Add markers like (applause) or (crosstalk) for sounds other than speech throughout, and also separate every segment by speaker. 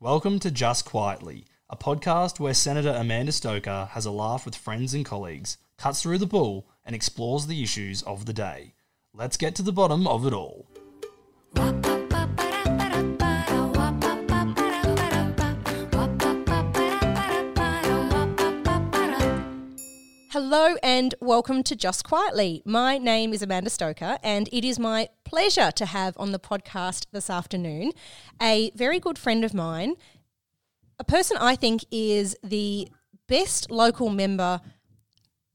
Speaker 1: Welcome to Just Quietly, a podcast where Senator Amanda Stoker has a laugh with friends and colleagues, cuts through the bull, and explores the issues of the day. Let's get to the bottom of it all.
Speaker 2: Hello and welcome to Just Quietly. My name is Amanda Stoker, and it is my pleasure to have on the podcast this afternoon a very good friend of mine, a person I think is the best local member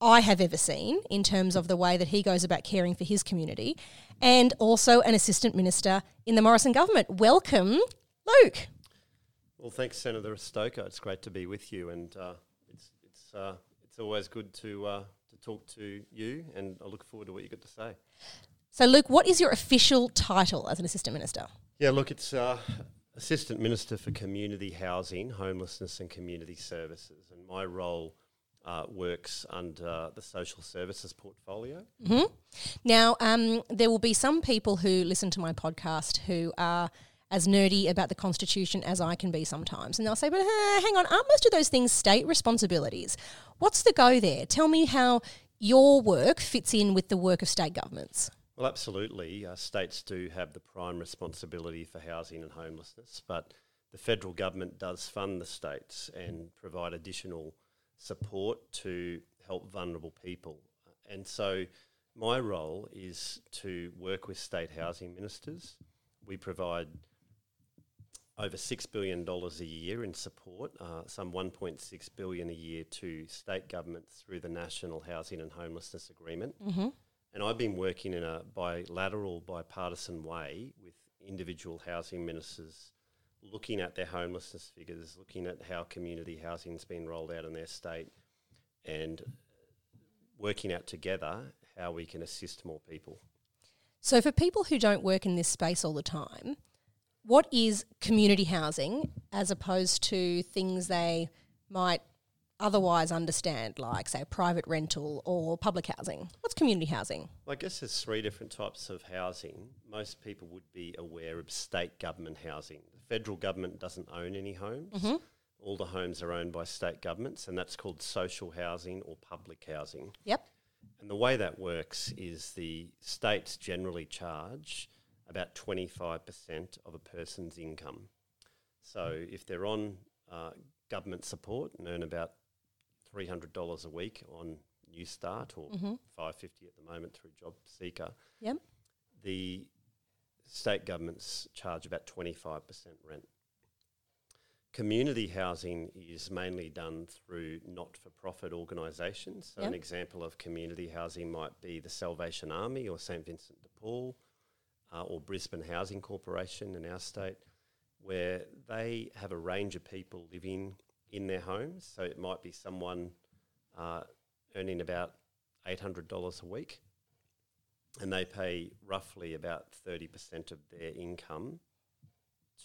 Speaker 2: I have ever seen in terms of the way that he goes about caring for his community, and also an assistant minister in the Morrison government. Welcome, Luke.
Speaker 3: Well, thanks, Senator Stoker. It's great to be with you, and uh, it's it's uh, it's always good to uh, to talk to you, and I look forward to what you got to say.
Speaker 2: So, Luke, what is your official title as an assistant minister?
Speaker 3: Yeah, look, it's uh, Assistant Minister for Community Housing, Homelessness and Community Services, and my role uh, works under the social services portfolio.
Speaker 2: hmm Now, um, there will be some people who listen to my podcast who are as nerdy about the Constitution as I can be sometimes. And they'll say, but uh, hang on, aren't most of those things state responsibilities? What's the go there? Tell me how your work fits in with the work of state governments.
Speaker 3: Well, absolutely. Uh, states do have the prime responsibility for housing and homelessness, but the federal government does fund the states and provide additional support to help vulnerable people. And so my role is to work with state housing ministers. We provide over $6 billion a year in support, uh, some 1.6 billion a year to state governments through the National Housing and Homelessness Agreement.
Speaker 2: Mm-hmm.
Speaker 3: And I've been working in a bilateral, bipartisan way with individual housing ministers looking at their homelessness figures, looking at how community housing's been rolled out in their state, and working out together how we can assist more people.
Speaker 2: So, for people who don't work in this space all the time, what is community housing as opposed to things they might otherwise understand, like, say, private rental or public housing? What's community housing?
Speaker 3: Well, I guess there's three different types of housing. Most people would be aware of state government housing. The federal government doesn't own any homes.
Speaker 2: Mhm.
Speaker 3: All the homes are owned by state governments, and that's called social housing or public housing.
Speaker 2: Yep.
Speaker 3: And the way that works is the states generally charge about 25% of a person's income. So if they're on uh, government support and earn about $300 a week on Newstart or
Speaker 2: Mhm.
Speaker 3: 550 at the moment through Job Seeker,
Speaker 2: Yep.
Speaker 3: the state governments charge about 25% rent. Community housing is mainly done through not for profit organisations. So, an example of community housing might be the Salvation Army or St Vincent de Paul uh, or Brisbane Housing Corporation in our state, where they have a range of people living in their homes. So, it might be someone uh, earning about $800 a week and they pay roughly about 30% of their income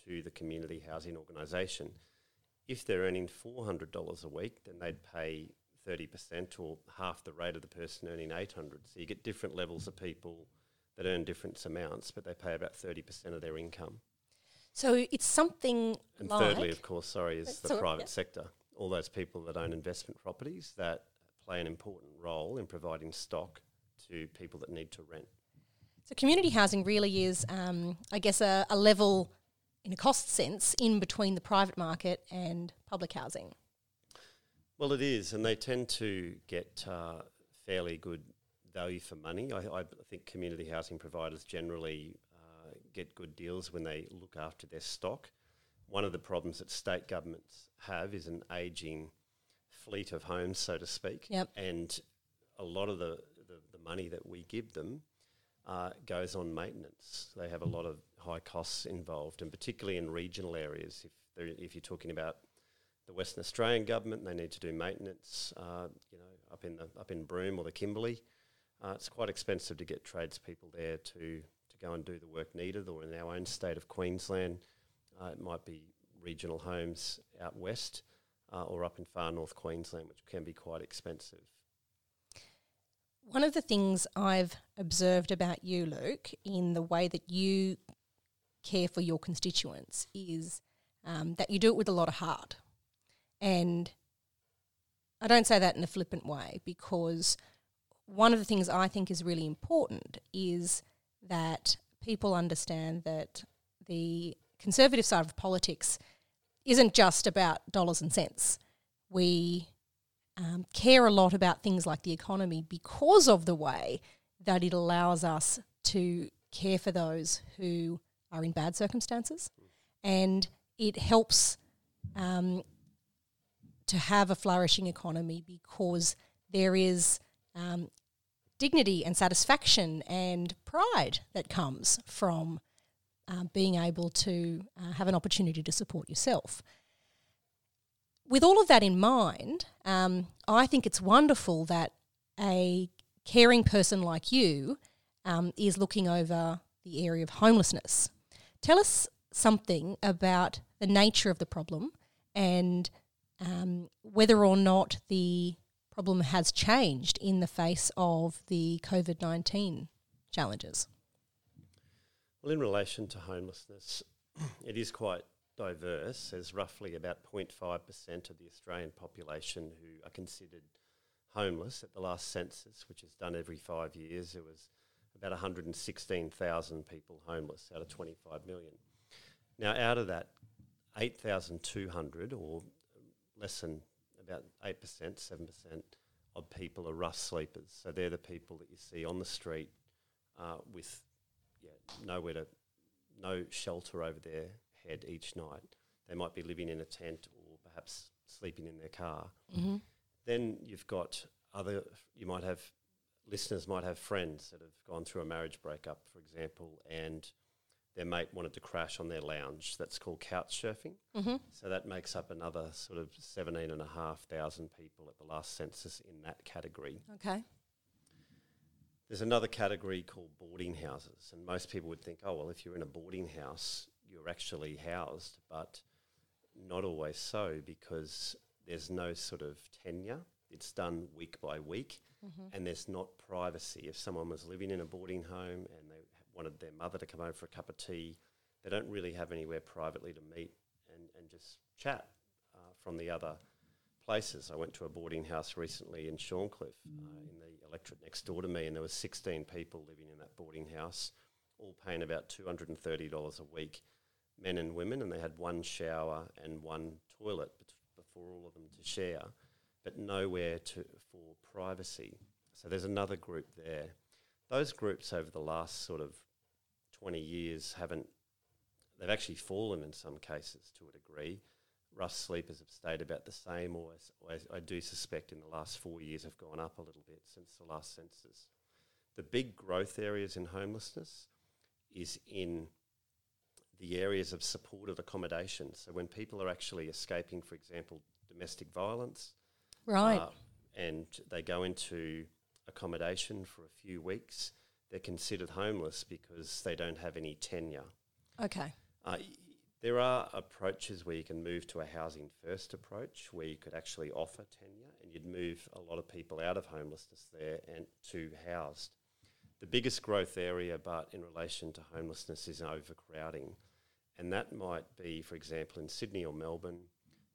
Speaker 3: to the community housing organisation. If they're earning $400 a week, then they'd pay 30% or half the rate of the person earning 800 So you get different levels of people that earn different amounts, but they pay about 30% of their income.
Speaker 2: So it's something
Speaker 3: And
Speaker 2: like
Speaker 3: thirdly, of course, sorry, is the private sector. All those people that own investment properties that play an important role in providing stock to people that need to rent.
Speaker 2: So community housing really is, um, I guess, a, a level in a cost sense in between the private market and public housing.
Speaker 3: Well, it is, and they tend to get uh, fairly good value for money. I, I think community housing providers generally uh, get good deals when they look after their stock. One of the problems that state governments have is an ageing fleet of homes, so to speak.
Speaker 2: Yep.
Speaker 3: And a lot of the, the, the money that we give them uh, goes on maintenance. They have a lot of high costs involved, and particularly in regional areas. If, if you're talking about the Western Australian government, they need to do maintenance. Uh, you know, up in the up in Broome or the Kimberley, uh, it's quite expensive to get tradespeople there to to go and do the work needed. Or in our own state of Queensland, uh, it might be regional homes out west uh, or up in far north Queensland, which can be quite expensive.
Speaker 2: One of the things I've observed about you, Luke, in the way that you care for your constituents is um, that you do it with a lot of heart. And I don't say that in a flippant way because one of the things I think is really important is that people understand that the conservative side of politics isn't just about dollars and cents. We um, care a lot about things like the economy because of the way that it allows us to care for those who are in bad circumstances. And it helps um, to have a flourishing economy because there is um, dignity and satisfaction and pride that comes from um, being able to uh, have an opportunity to support yourself. With all of that in mind, um, I think it's wonderful that a caring person like you um, is looking over the area of homelessness. Tell us something about the nature of the problem and um, whether or not the problem has changed in the face of the COVID 19 challenges.
Speaker 3: Well, in relation to homelessness, it is quite diverse. There's roughly about 0.5% of the Australian population who are considered homeless. At the last census, which is done every five years, there was about 116,000 people homeless out of 25 million. Now, out of that, 8,200 or less than about 8%, 7% of people are rough sleepers. So they're the people that you see on the street uh, with yeah, nowhere to, no shelter over their head each night. They might be living in a tent or perhaps sleeping in their car.
Speaker 2: Mm-hmm.
Speaker 3: Then you've got other, you might have, listeners might have friends that have gone through a marriage breakup, for example, and their mate wanted to crash on their lounge. That's called couch surfing.
Speaker 2: Mm-hmm.
Speaker 3: So that makes up another sort of 17,500 people at the last census in that category.
Speaker 2: Okay.
Speaker 3: There's another category called boarding houses, and most people would think, oh, well, if you're in a boarding house, you're actually housed, but not always so because there's no sort of tenure. It's done week by week,
Speaker 2: Mm-hmm.
Speaker 3: and there's not privacy. If someone was living in a boarding home and wanted their mother to come over for a cup of tea, they don't really have anywhere privately to meet and, and just chat uh, from the other places. I went to a boarding house recently in Shorncliffe, uh, in the electorate next door to me, and there were 16 people living in that boarding house, all paying about $230 a week, men and women, and they had one shower and one toilet bet- for all of them to share, but nowhere to for privacy. So there's another group there. Those groups over the last sort of 20 years haven't, they've actually fallen in some cases to a degree. Rough sleepers have stayed about the same, or or I do suspect in the last four years have gone up a little bit since the last census. The big growth areas in homelessness is in the areas of supported accommodation. So when people are actually escaping, for example, domestic violence,
Speaker 2: Right.
Speaker 3: uh, and they go into accommodation for a few weeks, they're considered homeless because they don't have any tenure.
Speaker 2: okay.
Speaker 3: Uh, there are approaches where you can move to a housing first approach where you could actually offer tenure and you'd move a lot of people out of homelessness there and to housed. The biggest growth area, but in relation to homelessness, is overcrowding. And that might be, for example, in Sydney or Melbourne,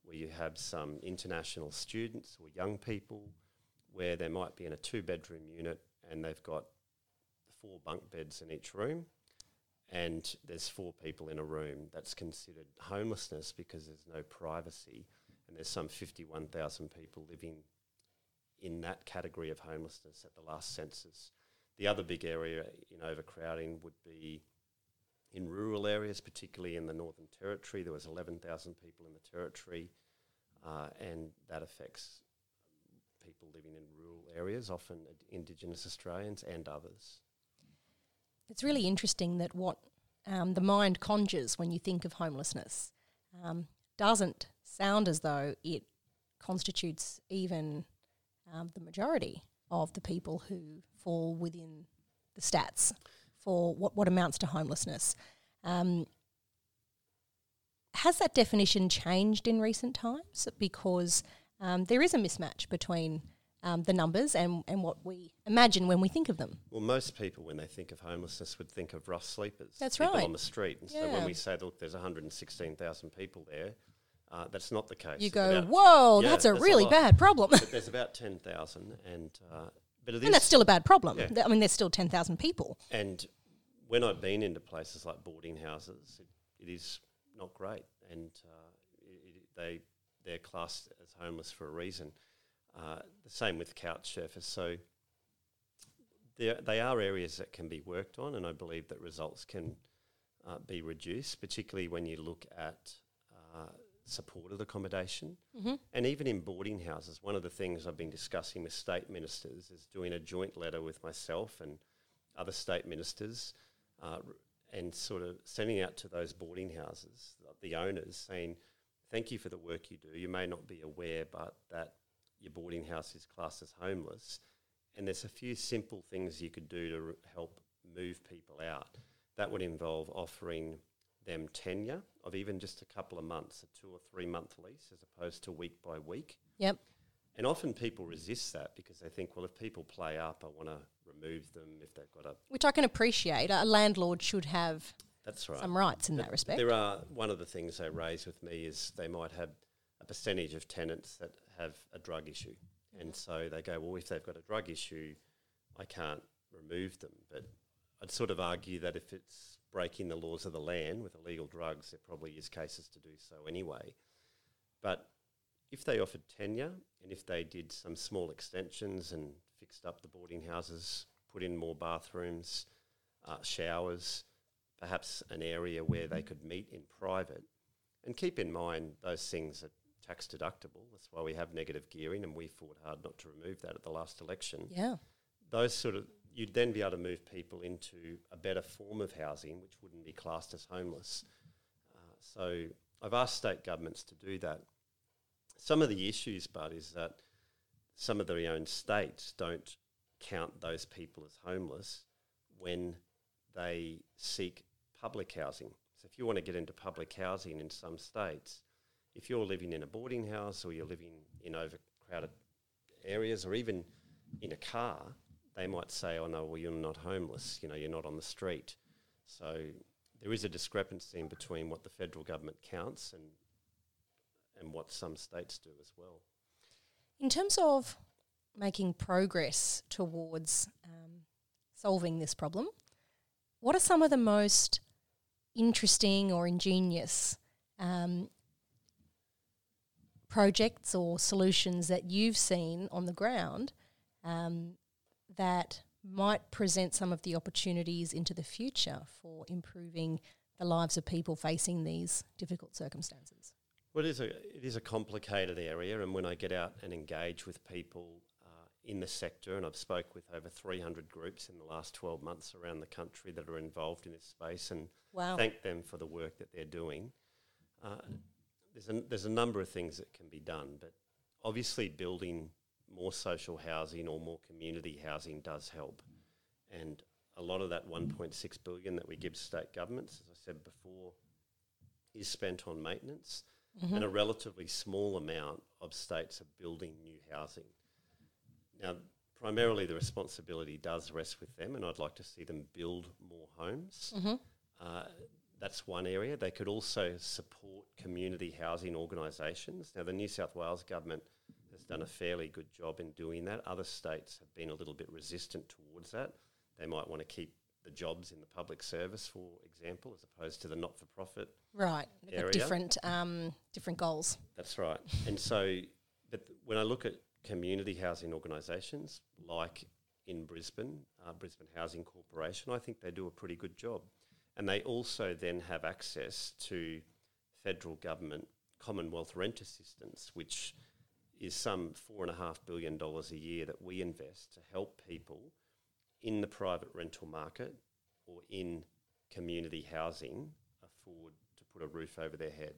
Speaker 3: where you have some international students or young people where they might be in a two bedroom unit and they've got four bunk beds in each room and there's four people in a room, that's considered homelessness because there's no privacy, and there's some 51,000 people living in that category of homelessness at the last census. The other big area in overcrowding would be in rural areas, particularly in the Northern Territory. There was 11,000 people in the Territory, uh, and that affects people living in rural areas, often Indigenous Australians and others.
Speaker 2: It's really interesting that what um, the mind conjures when you think of homelessness um, doesn't sound as though it constitutes even um, the majority of the people who fall within the stats for what, what amounts to homelessness. Um, has that definition changed in recent times? Because um, there is a mismatch between um, the numbers and, and what we imagine when we think of them.
Speaker 3: Well, most people, when they think of homelessness, would think of rough sleepers.
Speaker 2: That's
Speaker 3: people
Speaker 2: right.
Speaker 3: on the street. And so when we say, look, there's 116,000 people there, uh, that's not the case.
Speaker 2: You
Speaker 3: It's
Speaker 2: go,
Speaker 3: about-
Speaker 2: whoa,
Speaker 3: Yeah,
Speaker 2: that's a
Speaker 3: a
Speaker 2: really
Speaker 3: lot.
Speaker 2: bad problem.
Speaker 3: but there's about (laughs) 10,000, and uh, but it is.
Speaker 2: and that's still a bad problem.
Speaker 3: Yeah.
Speaker 2: I mean, there's still 10,000 people.
Speaker 3: and when I've been into places like boarding houses, it, it is not great, and uh, it, they they're classed as homeless for a reason. Uh, the same with couch surfers. So there, they are areas that can be worked on, and I believe that results can uh, be reduced, particularly when you look at uh, supported accommodation. And even in boarding houses, one of the things I've been discussing with state ministers is doing a joint letter with myself and other state ministers uh, and sort of sending out to those boarding houses, the owners, saying, Thank you for the work you do. You may not be aware, but that your boarding house is classed as homeless. And there's a few simple things you could do to r- help move people out. That would involve offering them tenure of even just a couple of months, a two or three month lease, as opposed to week by week.
Speaker 2: Yep.
Speaker 3: And often people resist that because they think, well, if people play up, I want to remove them if they've got a.
Speaker 2: Which I can appreciate. A landlord should have
Speaker 3: That's right.
Speaker 2: some rights in that respect.
Speaker 3: There are one of the things they raise with me is they might have a percentage of tenants that have a drug issue, and so they go, well, if they've got a drug issue, I can't remove them. But I'd sort of argue that if it's breaking the laws of the land with illegal drugs, there probably is cases to do so anyway. But if they offered tenure and if they did some small extensions and fixed up the boarding houses, put in more bathrooms, uh, showers, perhaps an area where they could meet in private. And keep in mind, those things are tax deductible. That's why we have negative gearing, and we fought hard not to remove that at the last election.
Speaker 2: yeah.
Speaker 3: Those sort of, you'd then be able to move people into a better form of housing, which wouldn't be classed as homeless. Uh, so I've asked state governments to do that. Some of the issues, but is that some of their own states don't count those people as homeless when they seek public housing. So if you want to get into public housing in some states, if you're living in a boarding house or you're living in overcrowded areas or even in a car, they might say, "Oh no, well you're not homeless. You know, you're not on the street." So there is a discrepancy in between what the federal government counts and and what some states do as well.
Speaker 2: In terms of making progress towards um, solving this problem, what are some of the most interesting or ingenious um, projects or solutions that you've seen on the ground um, that might present some of the opportunities into the future for improving the lives of people facing these difficult circumstances?
Speaker 3: Well, it is a it is a complicated area, and when I get out and engage with people uh, in the sector, and I've spoke with over 300 groups in the last 12 months around the country that are involved in this space, and
Speaker 2: Wow.
Speaker 3: thank them for the work that they're doing. Uh, there's a there's a number of things that can be done, but obviously building more social housing or more community housing does help, and a lot of that 1.6 billion that we give state governments, as I said before, is spent on maintenance and a relatively small amount of states are building new housing. Now, primarily the responsibility does rest with them, and I'd like to see them build more homes. Uh, that's one area. They could also support community housing organisations. Now, the New South Wales government has done a fairly good job in doing that. Other states have been a little bit resistant towards that. They might want to keep the jobs in the public service, for example, as opposed to the not-for-profit
Speaker 2: Right. Different um, different goals.
Speaker 3: that's right. and so, but when I look at community housing organisations like in Brisbane, uh, Brisbane Housing Corporation, I think they do a pretty good job. And they also then have access to federal government Commonwealth rent assistance, which is some four and a half billion dollars a year that we invest to help people in the private rental market or in community housing afford to put a roof over their head.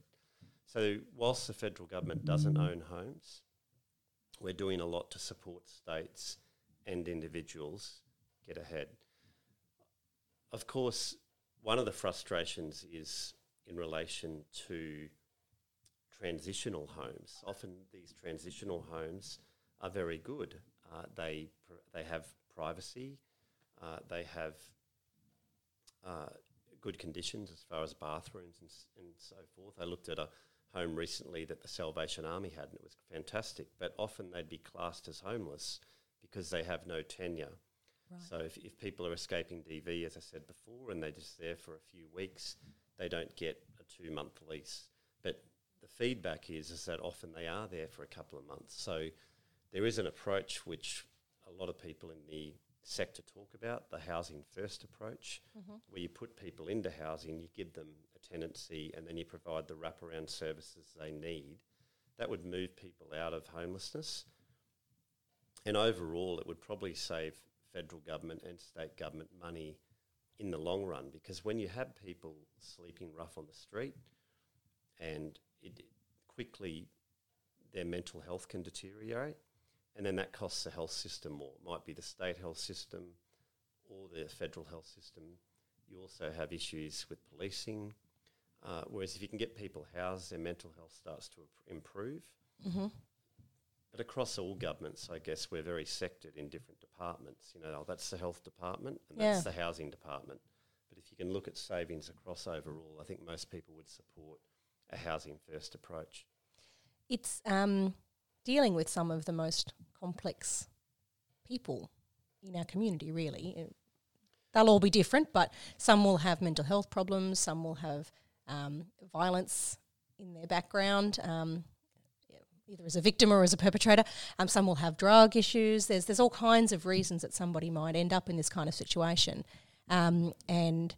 Speaker 3: So, whilst the federal government doesn't own homes, we're doing a lot to support states and individuals get ahead. Of course, one of the frustrations is in relation to transitional homes. Often these transitional homes are very good, Uh, they they have privacy. Uh, they have uh, good conditions as far as bathrooms and, and so forth. I looked at a home recently that the Salvation Army had, and it was fantastic. But often they'd be classed as homeless because they have no tenure. So if, if people are escaping DV, as I said before, and they're just there for a few weeks, they don't get a two month lease. But the feedback is is that often they are there for a couple of months. So there is an approach which a lot of people in the sector talk about, the housing first approach, mm-hmm. where you put people into housing, you give them a tenancy, and then you provide the wraparound services they need. That would move people out of homelessness. And overall, it would probably save federal government and state government money in the long run because when you have people sleeping rough on the street and it quickly their mental health can deteriorate and then that costs the health system more. It might be the state health system or the federal health system. You also have issues with policing. Uh, whereas if you can get people housed, their mental health starts to improve. But across all governments, I guess we're very sectored in different departments. You know, oh, that's the health department and
Speaker 2: Yeah.
Speaker 3: that's the housing department. But if you can look at savings across overall, I think most people would support a housing first approach.
Speaker 2: It's um, dealing with some of the most complex people in our community, really. They'll all be different, but some will have mental health problems, some will have um, violence in their background. Um, Either as a victim or as a perpetrator, um, some will have drug issues. There's there's all kinds of reasons that somebody might end up in this kind of situation, um, and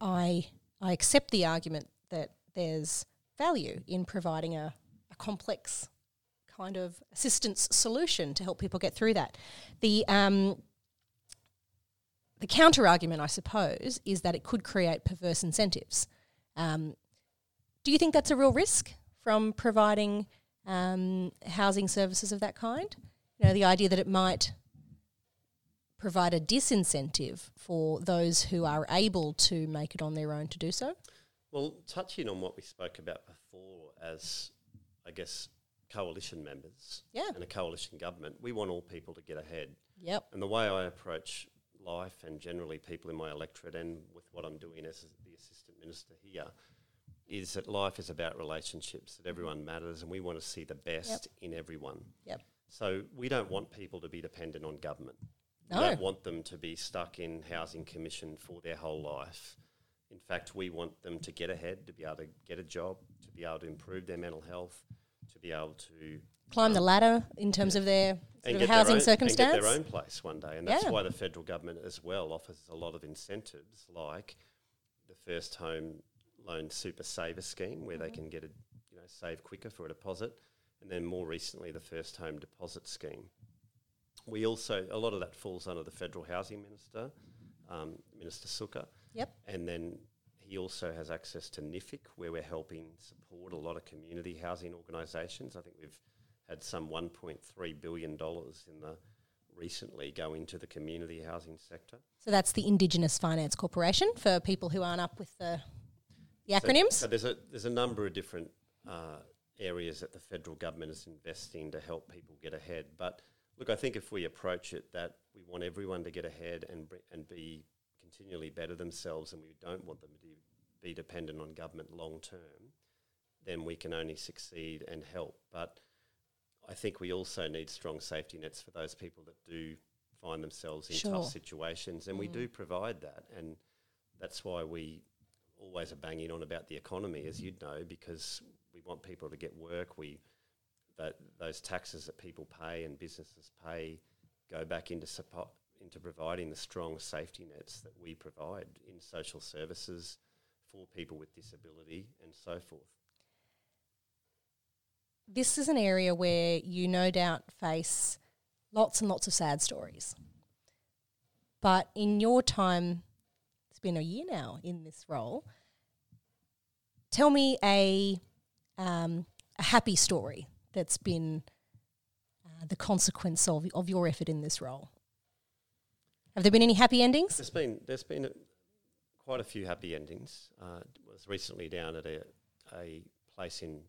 Speaker 2: I I accept the argument that there's value in providing a, a complex kind of assistance solution to help people get through that. The um, the counter argument, I suppose, is that it could create perverse incentives. Um, do you think that's a real risk from providing um, housing services of that kind? You know, the idea that it might provide a disincentive for those who are able to make it on their own to do so?
Speaker 3: Well, touching on what we spoke about before as, I guess, coalition members
Speaker 2: Yeah.
Speaker 3: and a coalition government, we want all people to get ahead.
Speaker 2: Yep.
Speaker 3: And the way I approach life and generally people in my electorate and with what I'm doing as the assistant minister here is that life is about relationships, that everyone matters, and we want to see the best in everyone.
Speaker 2: Yep.
Speaker 3: So we don't want people to be dependent on government.
Speaker 2: No.
Speaker 3: We don't want them to be stuck in housing commission for their whole life. In fact, we want them to get ahead, to be able to get a job, to be able to improve their mental health, to be able to
Speaker 2: Climb the um, ladder in terms of their of housing
Speaker 3: their own,
Speaker 2: circumstance.
Speaker 3: and get their own place one day. And that's
Speaker 2: Yeah.
Speaker 3: why the federal government as well offers a lot of incentives, like the first home loan super saver scheme, where
Speaker 2: Mm-hmm.
Speaker 3: they can get a you know save quicker for a deposit, and then more recently the first home deposit scheme. We also a lot of that falls under the federal housing minister, um, Minister Sukkar.
Speaker 2: Yep.
Speaker 3: And then he also has access to NHFIC, where we're helping support a lot of community housing organisations. I think we've had some $1.3 billion in the recently go into the community housing sector.
Speaker 2: So that's the Indigenous Finance Corporation for people who aren't up with the, the acronyms.
Speaker 3: So, there's a there's a number of different uh, areas that the federal government is investing to help people get ahead. But look, I think if we approach it that we want everyone to get ahead and br- and be continually better themselves, and we don't want them to be dependent on government long term, then we can only succeed and help. But I think we also need strong safety nets for those people that do find themselves in
Speaker 2: Sure.
Speaker 3: tough situations, and we do provide that, and that's why we always are banging on about the economy, as you'd know, because we want people to get work. We that those taxes that people pay and businesses pay go back into support into providing the strong safety nets that we provide in social services for people with disability and so forth.
Speaker 2: This is an area where you no doubt face lots and lots of sad stories. But in your time, been a year now in this role. Tell me a um, a happy story that's been uh, the consequence of of your effort in this role. Have there been any happy endings?
Speaker 3: There's been there's been a, quite a few happy endings. Uh, was recently down at a, a place in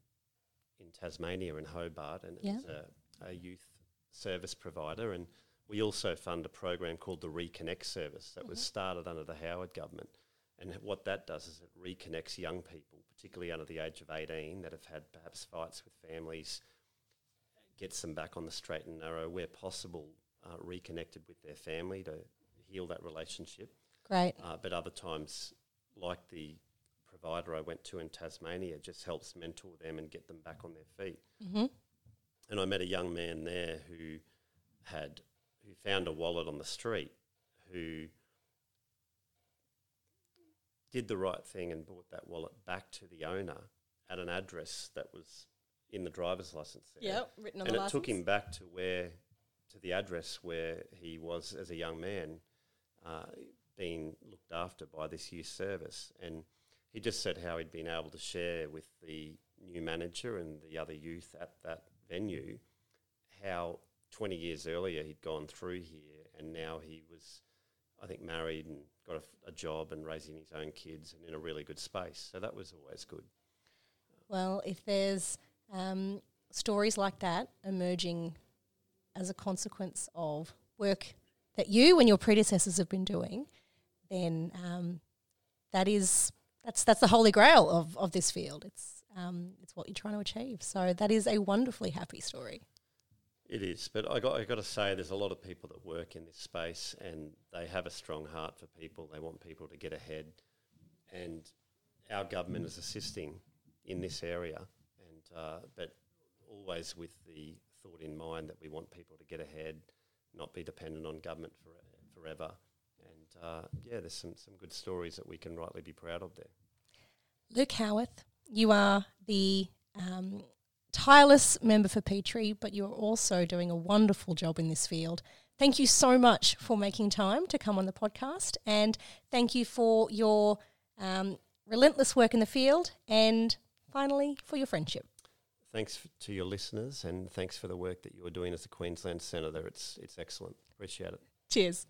Speaker 3: in Tasmania in Hobart, and
Speaker 2: Yeah.
Speaker 3: it was a, a youth service provider, and we also fund a program called the Reconnect Service that was started under the Howard government. And what that does is it reconnects young people, particularly under the age of 18, that have had perhaps fights with families, gets them back on the straight and narrow where possible, uh, reconnected with their family to heal that relationship.
Speaker 2: Great.
Speaker 3: Uh, but other times, like the provider I went to in Tasmania, just helps mentor them and get them back on their feet.
Speaker 2: Mm-hmm.
Speaker 3: And I met a young man there who had who found a wallet on the street, who did the right thing and brought that wallet back to the owner at an address that was in the driver's license there.
Speaker 2: Yep, written on
Speaker 3: and
Speaker 2: the
Speaker 3: it took him back to where to the address where he was as a young man uh, being looked after by this youth service and he just said how he'd been able to share with the new manager and the other youth at that venue how 20 years earlier he'd gone through here and now he was I think married and got a job and raising his own kids and in a really good space so that was always good
Speaker 2: Well, if there's um, stories like that emerging as a consequence of work that you and your predecessors have been doing, then um, that is that's that's the holy grail of, of this field. It's um, it's what you're trying to achieve. So that is a wonderfully happy story.
Speaker 3: It is, but I got I got to say, there's a lot of people that work in this space, and they have a strong heart for people. They want people to get ahead, and our government is assisting in this area, and uh, but always with the thought in mind that we want people to get ahead, not be dependent on government for, forever. And uh, yeah, there's some some good stories that we can rightly be proud of there.
Speaker 2: Luke Howarth, you are the um, tireless member for Petrie, but you are also doing a wonderful job in this field. Thank you so much for making time to come on the podcast, and thank you for your um, relentless work in the field, and finally for your friendship.
Speaker 3: Thanks to your listeners, and thanks for the work that you're doing as a Queensland senator. It's it's excellent. Appreciate it.
Speaker 2: Cheers.